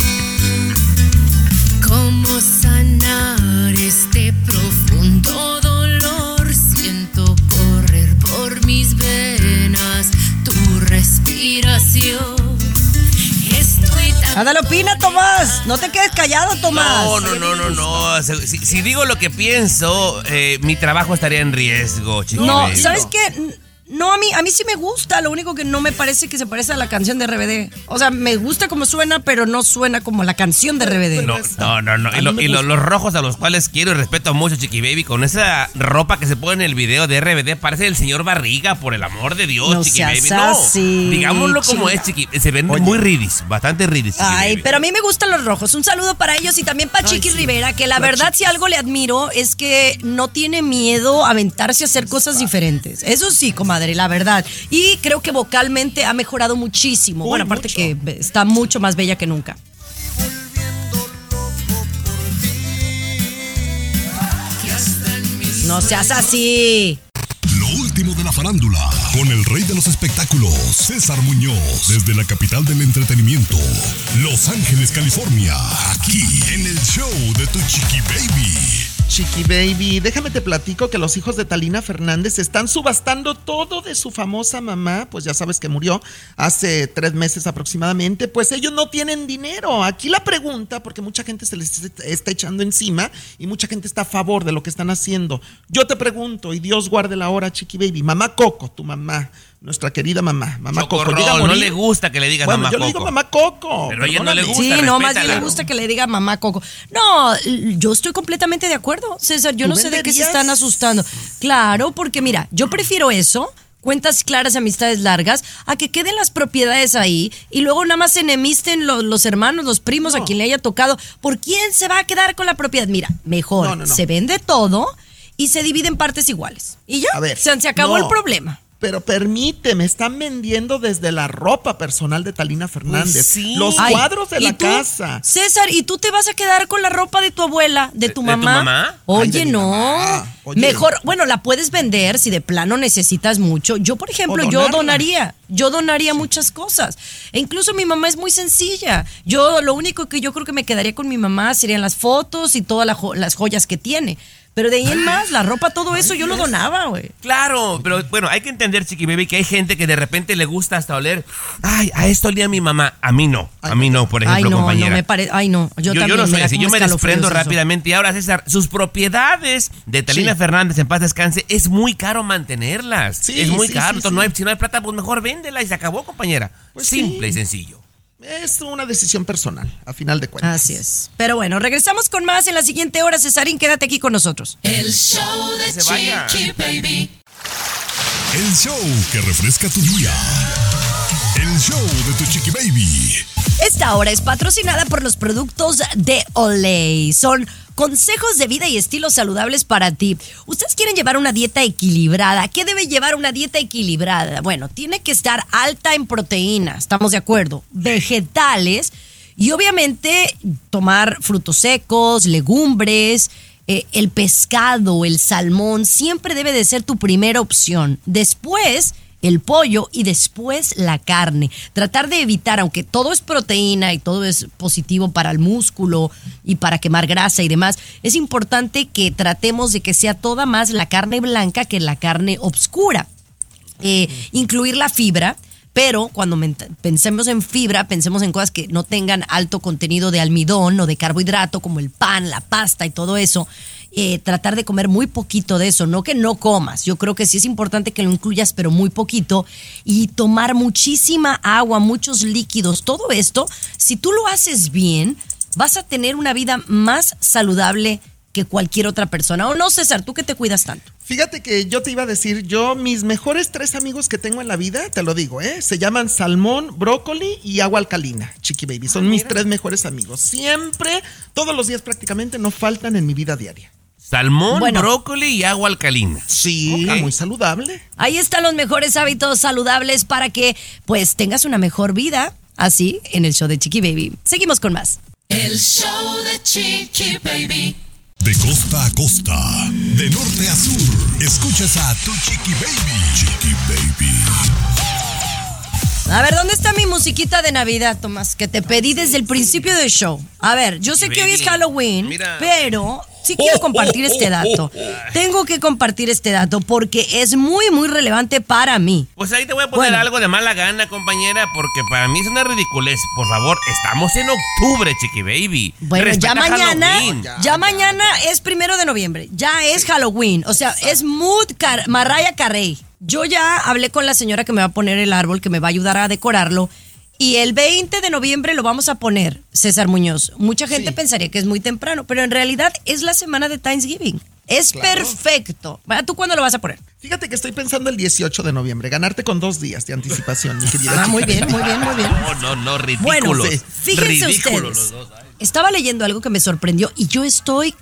¿Cómo sanar este profundo dolor? Siento correr por mis venas tu respiración. Estoy tan
Ándale, opina, Tomás. No te quedes callado, Tomás.
No, no, no, no, no. Si, si digo lo que pienso, eh, mi trabajo estaría en riesgo, chicos.
No, ¿sabes qué? No, a mí, a mí sí me gusta, lo único que no me parece que se parece a la canción de RBD. O sea, me gusta como suena, pero no suena como la canción de RBD.
No, no, no, no. Y, lo- y lo- los rojos a los cuales quiero y respeto mucho, Chiqui Baby, con esa ropa que se pone en el video de RBD, parece el señor Barriga, por el amor de Dios,
No
Chiqui
seas
Baby. No,
así,
digámoslo como es, Chiqui. Se ven muy ridis, bastante ridis. Chiqui
Ay,
Baby.
pero a mí me gustan los rojos. Un saludo para ellos y también para Chiqui Rivera, que la verdad, si algo le admiro es que no tiene miedo a aventarse a hacer cosas diferentes. Eso sí, comadre. Comadre, la verdad. Y creo que vocalmente ha mejorado muchísimo.
Uy,
bueno, aparte
mucho.
que está mucho más bella que nunca. No seas así.
Lo último de la farándula, con el rey de los espectáculos, César Muñoz, desde la capital del entretenimiento, Los Ángeles, California, aquí en el show de Tu Chiqui Baby.
Chiqui Baby, déjame te platico que los hijos de Talina Fernández están subastando todo de su famosa mamá, pues ya sabes que murió hace tres meses aproximadamente, pues ellos no tienen dinero. Aquí la pregunta, porque mucha gente se les está echando encima y mucha gente está a favor de lo que están haciendo. Yo te pregunto, y Dios guarde la hora, Chiqui Baby, mamá Coco, tu mamá, nuestra querida mamá, mamá Coco, llega
no le gusta que le digas
Bueno,
mamá
yo le digo
Coco.
mamá Coco.
Pero a ella no le gusta,
Sí, no, más bien le gusta que le diga mamá Coco. No, yo estoy completamente de acuerdo, César. Yo
¿Tú
no sé de qué se están asustando. Claro, porque mira, yo prefiero eso. Cuentas claras, amistades largas, a que queden las propiedades ahí y luego nada más se enemisten los, los hermanos, los primos, a quien le haya tocado. ¿Por quién se va a quedar con la propiedad? Mira, mejor
No, no, no.
se vende todo y se divide en partes iguales. Y ya,
A ver,
se, se acabó
no.
el problema.
Pero permíteme, están vendiendo desde la ropa personal de Talina Fernández,
Pues sí.
los
Ay,
cuadros de
¿y
la
tú,
casa.
César, ¿y tú te vas a quedar con la ropa de tu abuela, de tu
¿De- de tu
mamá?
mamá?
Oye,
Ay,
no.
mamá. Oye.
Mejor, bueno, la puedes vender si de plano necesitas mucho. Yo, por ejemplo, yo donaría. Yo donaría muchas cosas. E incluso mi mamá es muy sencilla. Yo lo único que yo creo que me quedaría con mi mamá serían las fotos y todas la jo- las joyas que tiene. Pero de ahí en más, la ropa, todo eso, yo lo donaba, güey.
Claro, pero bueno, hay que entender, Chiqui Baby, que hay gente que de repente le gusta hasta oler. Ay, a esto olía mi mamá. A mí no. A mí no, por ejemplo,
Ay, no,
compañera.
no me parece. Ay, no. Yo,
Yo, yo
también.
no soy así, yo me desprendo rápidamente. Y ahora, César, sus propiedades de Talina
Sí.
Fernández en paz descanse, es muy caro mantenerlas.
Sí,
es muy
sí,
caro. Entonces. No hay, si no hay plata, pues mejor véndela y se acabó, compañera.
Pues
Simple y sencillo.
Es una decisión personal, a final de cuentas.
Así es. Pero bueno, regresamos con más en la siguiente hora. Cesarín, quédate aquí con nosotros.
El show de
Se vaya.
Chiqui Baby.
El show que refresca tu día. El show de Tu Chiqui Baby.
Esta hora es patrocinada por los productos de Olay. Son consejos de vida y estilos saludables para ti. Ustedes quieren llevar una dieta equilibrada. ¿Qué debe llevar una dieta equilibrada? Bueno, tiene que estar alta en proteína, estamos de acuerdo. Vegetales y obviamente tomar frutos secos, legumbres. eh, el pescado, el salmón, siempre debe de ser tu primera opción. Después, el pollo y después la carne. Tratar de evitar, aunque todo es proteína y todo es positivo para el músculo y para quemar grasa y demás, es importante que tratemos de que sea toda más la carne blanca que la carne obscura. Eh, incluir la fibra. Pero cuando pensemos en fibra, pensemos en cosas que no tengan alto contenido de almidón o de carbohidrato, como el pan, la pasta y todo eso. Eh, tratar de comer muy poquito de eso, no que no comas. Yo creo que sí es importante que lo incluyas, pero muy poquito. Y tomar muchísima agua, muchos líquidos. Todo esto, si tú lo haces bien, vas a tener una vida más saludable que cualquier otra persona. ¿O no, César? ¿Tú que te cuidas tanto?
Fíjate que yo te iba a decir, yo mis mejores tres amigos que tengo en la vida, te lo digo, ¿eh? Se llaman salmón, brócoli y agua alcalina, Chiqui Baby. Son mis tres mejores amigos. Siempre, todos los días prácticamente, no faltan en mi vida diaria.
Salmón,
Bueno.
brócoli y agua alcalina.
Sí,
Ok.
muy saludable.
Ahí están los mejores hábitos saludables para que pues tengas una mejor vida. Así en el show de Chiqui Baby. Seguimos con más.
El show de Chiqui Baby.
De costa a costa, de norte a sur, escuchas a Tu Chiqui Baby. Chiqui Baby.
A ver, ¿dónde está mi musiquita de Navidad, Tomás? Que te pedí desde el principio del show. A ver, yo sé que hoy es Halloween,
mira.
pero sí quiero compartir este dato. Tengo que compartir este dato porque es muy, muy relevante para mí.
Pues ahí te voy a poner
Bueno.
algo de mala gana, compañera, porque para mí es una ridiculez. Por favor, estamos en octubre, Chiqui Baby.
Bueno,
Respeta
ya mañana,
Halloween.
ya, mañana es primero de noviembre, ya es Halloween, o sea, es Mood Car Mariah Carey. Yo ya hablé con la señora que me va a poner el árbol, que me va a ayudar a decorarlo. Y el 20 de noviembre lo vamos a poner, César Muñoz. Mucha gente pensaría que es muy temprano, pero en realidad es la semana de Thanksgiving. Es
Claro.
perfecto. ¿Tú cuándo lo vas a poner?
Fíjate que estoy pensando el 18 de noviembre, ganarte con dos días de anticipación, mi querida
Ah, muy bien, muy bien, muy bien.
No, no, no, ridículos.
Bueno, fíjense
Ridículos
ustedes.
los dos.
Estaba leyendo algo que me sorprendió y yo estoy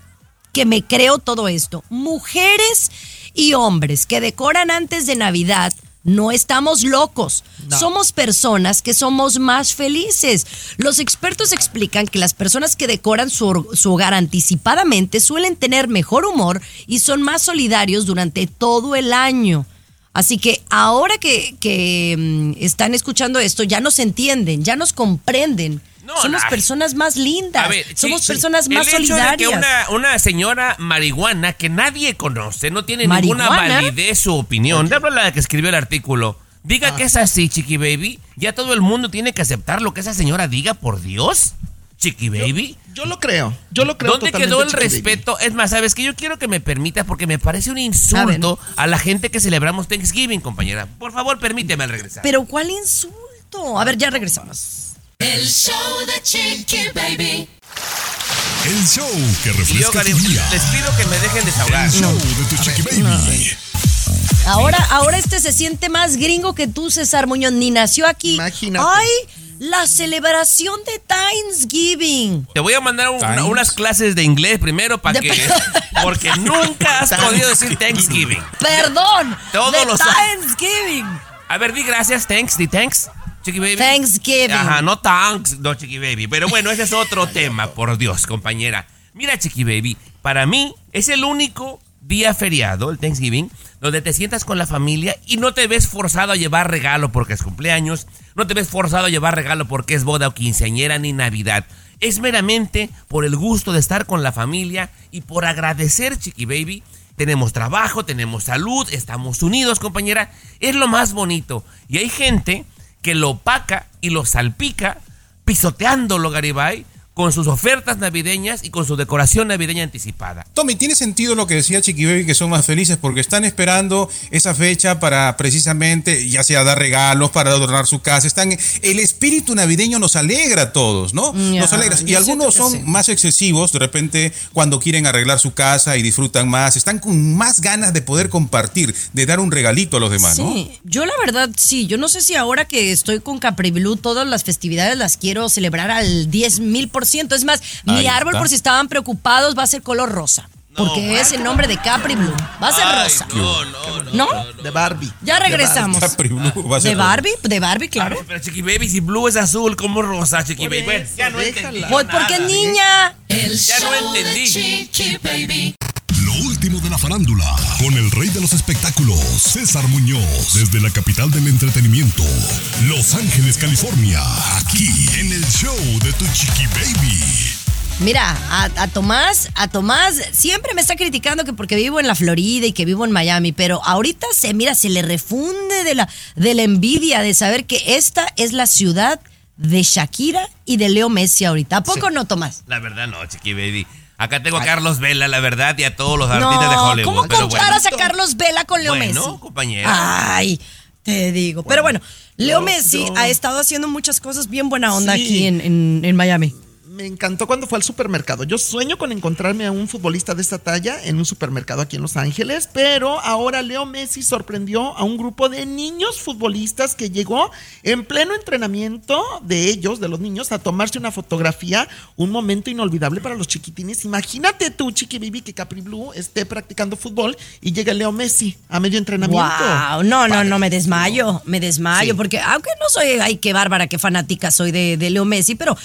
que me creo todo esto. Mujeres y hombres que decoran antes de Navidad, no estamos locos.
No.
Somos personas que somos más felices. Los expertos explican que las personas que decoran su, su hogar anticipadamente suelen tener mejor humor y son más solidarios durante todo el año. Así que ahora que, que, mm, están escuchando esto, ya nos entienden, ya nos comprenden.
No,
Somos personas más lindas,
A ver,
somos
sí, sí.
personas más
el hecho
solidarias.
De que una, una señora marihuana que nadie conoce, no tiene ninguna validez su opinión, la que escribió el artículo, diga
Ah.
que es así, Chiqui Baby, ya todo el mundo tiene que aceptar lo que esa señora diga, por Dios. Chiqui Baby.
Yo lo creo, yo lo creo
¿Dónde quedó el
Chiqui Baby.
respeto? Es más, sabes que yo quiero que me permita porque me parece un insulto a, la gente que celebramos Thanksgiving, compañera. Por favor, permíteme al regresar.
Pero ¿cuál insulto? A ver, ya regresamos.
El show de Chiqui Baby.
El show que
Y yo,
refresca
Gary,
tu día.
les pido que me dejen desahogar.
El show de tu chiqui baby.
Ahora, ahora este se siente más gringo que tú, César Muñoz, ni nació aquí.
Imagínate.
¡Ay! La celebración de Thanksgiving.
Te voy a mandar un-
Thanks.
unas clases de inglés primero para que. Porque nunca has podido decir Thanksgiving.
Perdón.
Todos
de
los-
Thanksgiving.
A ver, di gracias, thanks, di thanks, Chiqui Baby.
Thanksgiving.
Ajá, no thanks, no Chiqui Baby. Pero bueno, ese es otro tema, por Dios, compañera. Mira, Chiqui Baby, para mí es el único día feriado, el Thanksgiving, donde te sientas con la familia y no te ves forzado a llevar regalo porque es cumpleaños, no te ves forzado a llevar regalo porque es boda o quinceañera ni Navidad. Es meramente por el gusto de estar con la familia y por agradecer, Chiqui Baby. Tenemos trabajo, tenemos salud, estamos unidos, compañera. Es lo más bonito. Y hay gente que lo opaca y lo salpica pisoteándolo, Garibay, con sus ofertas navideñas y con su decoración navideña anticipada.
Tommy, tiene sentido lo que decía Chiqui Baby que son más felices porque están esperando esa fecha para precisamente, ya sea dar regalos, para adornar su casa. Están, el espíritu navideño nos alegra a todos, ¿no?
Ya,
nos alegra. Y algunos son
sí.
más excesivos, de repente, cuando quieren arreglar su casa y disfrutan más, están con más ganas de poder compartir, de dar un regalito a los demás, ¿no?
Sí, yo la verdad sí, yo no sé si ahora que estoy con Capri Blue todas las festividades las quiero celebrar al 10 mil por ciento. Es más, mi árbol
está.
por si estaban preocupados va a ser color rosa. Porque es el nombre de Capri Blue. Va a ser
Ay,
rosa.
No, no, no.
¿No?
De Barbie.
Ya regresamos.
Capri Blue va a ser
¿De Barbie? De Barbie, claro.
Pero Chiqui Baby, si blue es azul, ¿cómo rosa, Chiqui Baby? Bueno, ya no
déjala.
entendí.
Pues porque niña.
El
Ya no
de
entendí.
Chiqui Baby.
Lo último de la farándula, con el rey de los espectáculos, César Muñoz, desde la capital del entretenimiento, Los Ángeles, California, aquí en el show de tu chiqui baby.
Mira, a, a Tomás, a Tomás siempre me está criticando que porque vivo en la Florida y que vivo en Miami, pero ahorita se, mira, se le refunde de la, de la envidia de saber que esta es la ciudad de Shakira y de Leo Messi ahorita. ¿A poco no, Tomás?
La verdad no, Chiqui Baby. Acá tengo a Carlos Vela, la verdad, y a todos los artistas de Hollywood.
¿cómo
pero
comparas
bueno.
a Carlos Vela con Leo
Bueno,
Messi?
compañera.
Ay, te digo. Pero bueno, Leo
yo-
Messi
yo-
ha estado haciendo muchas cosas bien buena onda
Sí.
aquí en, en- en Miami.
Me encantó cuando fue al supermercado. Yo sueño con encontrarme a un futbolista de esta talla en un supermercado aquí en Los Ángeles, pero ahora Leo Messi sorprendió a un grupo de niños futbolistas que llegó en pleno entrenamiento de ellos, de los niños, a tomarse una fotografía, un momento inolvidable para los chiquitines. Imagínate tú, Chiqui Bibi, que Capri Blue esté practicando fútbol y llega Leo Messi a medio entrenamiento.
Wow, no, no, no, me desmayo, me desmayo, porque aunque no soy, ay, qué bárbara, qué fanática soy de, de Leo Messi, pero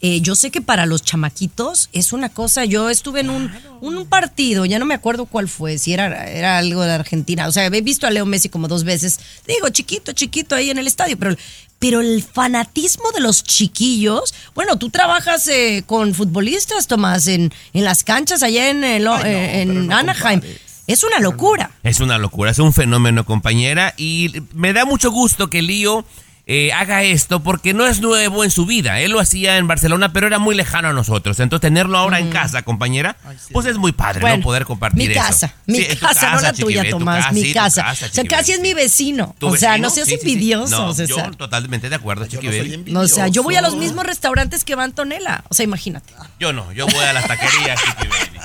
eh, yo sé que para los chamaquitos es una cosa, yo estuve en un, un partido, ya no me acuerdo cuál fue, si era, era algo de Argentina, o sea, he visto a Leo Messi como dos veces, digo, chiquito, chiquito ahí en el estadio, pero... Pero el fanatismo de los chiquillos, bueno, tú trabajas eh, con futbolistas, Tomás, en, en las canchas allá en, el- eh, en Anaheim. Es una locura.
Es una locura, es un fenómeno, compañera. Y me da mucho gusto que Lío eh, haga esto porque no es nuevo en su vida. Él lo hacía en Barcelona, pero era muy lejano a nosotros. Entonces, tenerlo ahora en casa, compañera, pues es muy padre,
Bueno,
¿no? Poder compartir
mi
eso.
casa, mi
Sí, tu
casa, no la tuya, Tomás,
casa,
mi casa.
casa,
o sea, casi es mi vecino.
¿Tu
O sea,
vecino?
no seas
Sí, sí, sí.
envidioso,
No,
César.
Yo totalmente de acuerdo, Chiqui
no
o sea, yo voy a los mismos restaurantes que va Antonella. O sea, imagínate.
Yo no, yo voy a las taquerías, Chiqui Baby.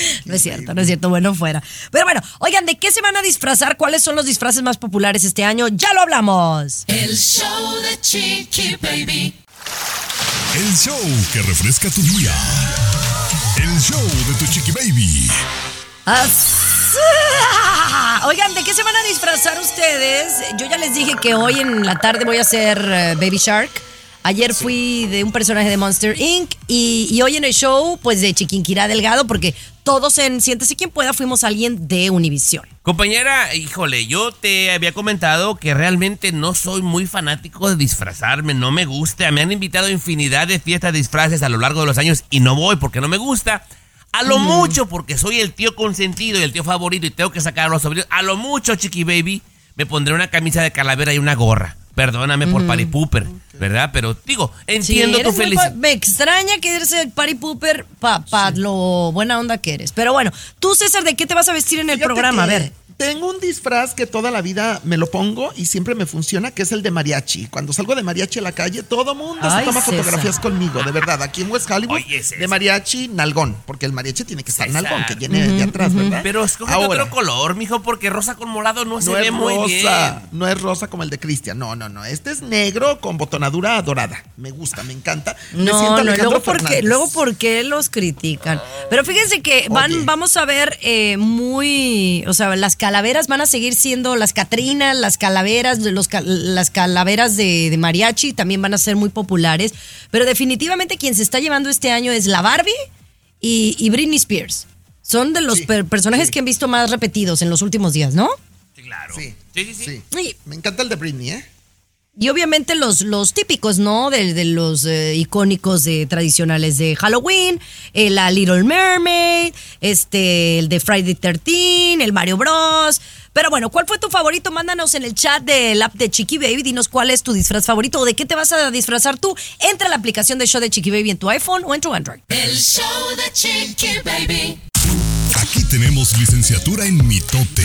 No es cierto, no es cierto. Bueno, fuera. Pero bueno, oigan, ¿de qué se van a disfrazar? ¿Cuáles son los disfraces más populares este año? Ya lo hablamos.
El show de Chiqui Baby.
El show que refresca tu día. El show de tu chiqui baby.
Oigan, ¿de qué se van a disfrazar ustedes? Yo ya les dije que hoy en la tarde voy a ser eh, Baby Shark. Ayer fui de un personaje de Monster Inc. Y, y hoy en el show, pues de Chiquinquirá Delgado, porque todos en Siéntese quien pueda fuimos alguien de Univisión.
Compañera, híjole, yo te había comentado que realmente no soy muy fanático de disfrazarme, no me gusta. Me han invitado a infinidad de fiestas de disfraces a lo largo de los años y no voy porque no me gusta. A lo mucho porque soy el tío consentido y el tío favorito y tengo que sacar a los sobrinos. A lo mucho, Chiqui Baby, me pondré una camisa de calavera y una gorra. Perdóname por Party Pooper, ¿verdad? Pero digo, entiendo
Sí,
tu felicidad.
Me extraña que eres el party pooper pa, pa lo buena onda que eres. Pero bueno, tú, César, ¿de qué te vas a vestir en el
Fíjate
programa? A ver.
Tengo un disfraz que toda la vida me lo pongo y siempre me funciona, que es el de mariachi. Cuando salgo de mariachi a la calle, todo mundo
Ay,
se toma
César.
fotografías conmigo, de verdad. Aquí en West Hollywood,
Oye,
de mariachi, nalgón, porque el mariachi tiene que estar
César.
nalgón, que llene de atrás, ¿verdad?
Pero escoge otro color, mijo, porque rosa con morado no, se
no
ve
es
muy
rosa,
bien.
no es rosa como el de Cristian, no, no, no. Este es negro con botonadura dorada. Me gusta, me encanta. Me siento
No, no, luego porque, luego porque los critican. Pero fíjense que van,
Oye.
vamos a ver eh, muy, o sea, las calaveras van a seguir siendo las Catrinas, las calaveras, los, las calaveras de, de mariachi también van a ser muy populares. Pero definitivamente quien se está llevando este año es la Barbie y, y Britney Spears. Son de los
Sí,
per- personajes que han visto más repetidos en los últimos días, ¿no?
Sí, claro.
Sí,
Sí, sí, sí.
Me encanta el de Britney, ¿eh?
Y obviamente los, los típicos, ¿no? De, de los eh, icónicos de, tradicionales de Halloween, eh, la Little Mermaid, este, el de Friday 13, el Mario Bros. Pero bueno, ¿cuál fue tu favorito? Mándanos en el chat del app de Chiqui Baby, dinos cuál es tu disfraz favorito o de qué te vas a disfrazar tú. Entra a la aplicación de show de Chiqui Baby en tu iPhone o en tu Android.
El show de Chiqui Baby.
Aquí tenemos licenciatura en mitote.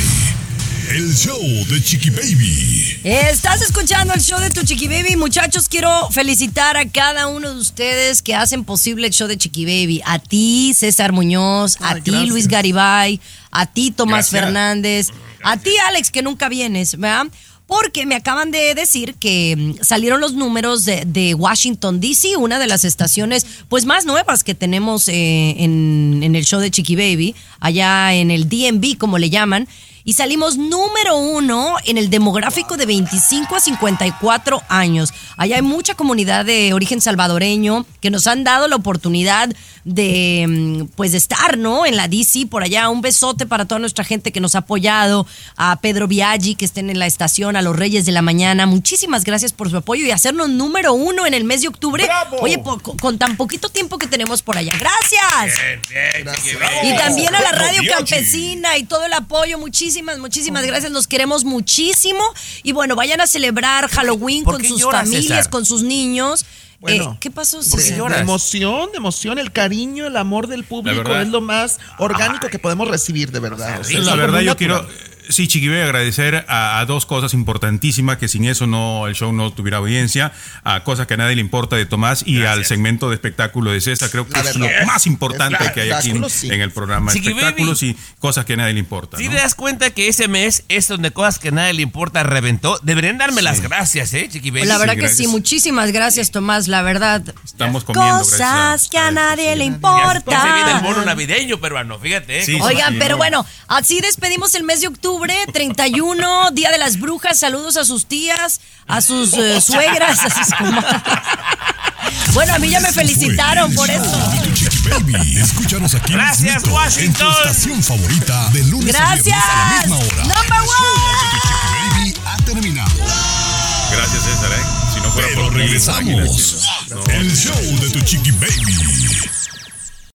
El show de Chiqui Baby.
Estás escuchando el show de tu Chiqui Baby. Muchachos, quiero felicitar a cada uno de ustedes que hacen posible el show de Chiqui Baby. A ti, César Muñoz, a ti,
gracias.
Luis Garibay, a ti, Tomás
Gracias.
Fernández, a ti, Alex, que nunca vienes, ¿verdad? Porque me acaban de decir que mm, salieron los números de, de Washington, D.C., una de las estaciones pues más nuevas que tenemos eh, en, en el show de Chiqui Baby, allá en el DMV, como le llaman. Y salimos número uno en el demográfico de 25 a 54 años. Allá hay mucha comunidad de origen salvadoreño que nos han dado la oportunidad de, mm, pues, de estar, ¿no? En la DC, por allá. Un besote para toda nuestra gente que nos ha apoyado. A Pedro Viaggi, que estén en la estación, a los Reyes de la Mañana. Muchísimas gracias por su apoyo y hacernos número uno en el mes de octubre. Oye, po- con, tan poquito tiempo que tenemos por allá. Gracias.
Bien, bien, Chiqui Baby.
Y también a la radio campesina y todo el apoyo. Muchísimas, muchísimas gracias. Los queremos muchísimo. Y bueno, vayan a celebrar Halloween
¿Por
con sus familias,
César?
con sus niños.
Bueno,
Eh, ¿Qué pasó,
lloras?
De emoción, de emoción, el cariño, el amor del público es lo más orgánico que podemos recibir, de verdad. O sea, es
la verdad yo
natural.
quiero, sí, Chiqui, voy a agradecer a, a dos cosas importantísimas que sin eso no el show no tuviera audiencia, a cosas que a nadie le importa de Tomás y al segmento de espectáculo de César. Creo que
La
es
verdad.
lo más importante que hay aquí en,
espectáculo, sí.
en el programa.
Chiqui
espectáculos y cosas que a nadie le importa.
Si
¿no?
te das cuenta que ese mes es donde cosas que a nadie le importa reventó, deberían darme las gracias, ¿eh, Chiqui Baby?
La verdad que sí, muchísimas gracias, Tomás. La verdad.
Estamos comiendo,
Cosas
gracias
que a nadie le
Ya se viene el
importa.
mono navideño peruano, fíjate. ¿eh?
Oigan,
sí,
pero
no.
bueno, así despedimos el mes de octubre, 31, Día de las Brujas. Saludos a sus tías, a sus eh, suegras, a sus comadres. Bueno, a mí ya me felicitaron por eso.
Chiqui Baby, escúchanos aquí
Gracias, Washington.
En tu estación favorita de lunes a viernes a la
Gracias.
misma hora.
Number
Chiqui Baby ha terminado.
Gracias, César. ¿eh? Si no fuera
Pero
por
regresamos.
imagínate.
El show de tu Chiqui Baby.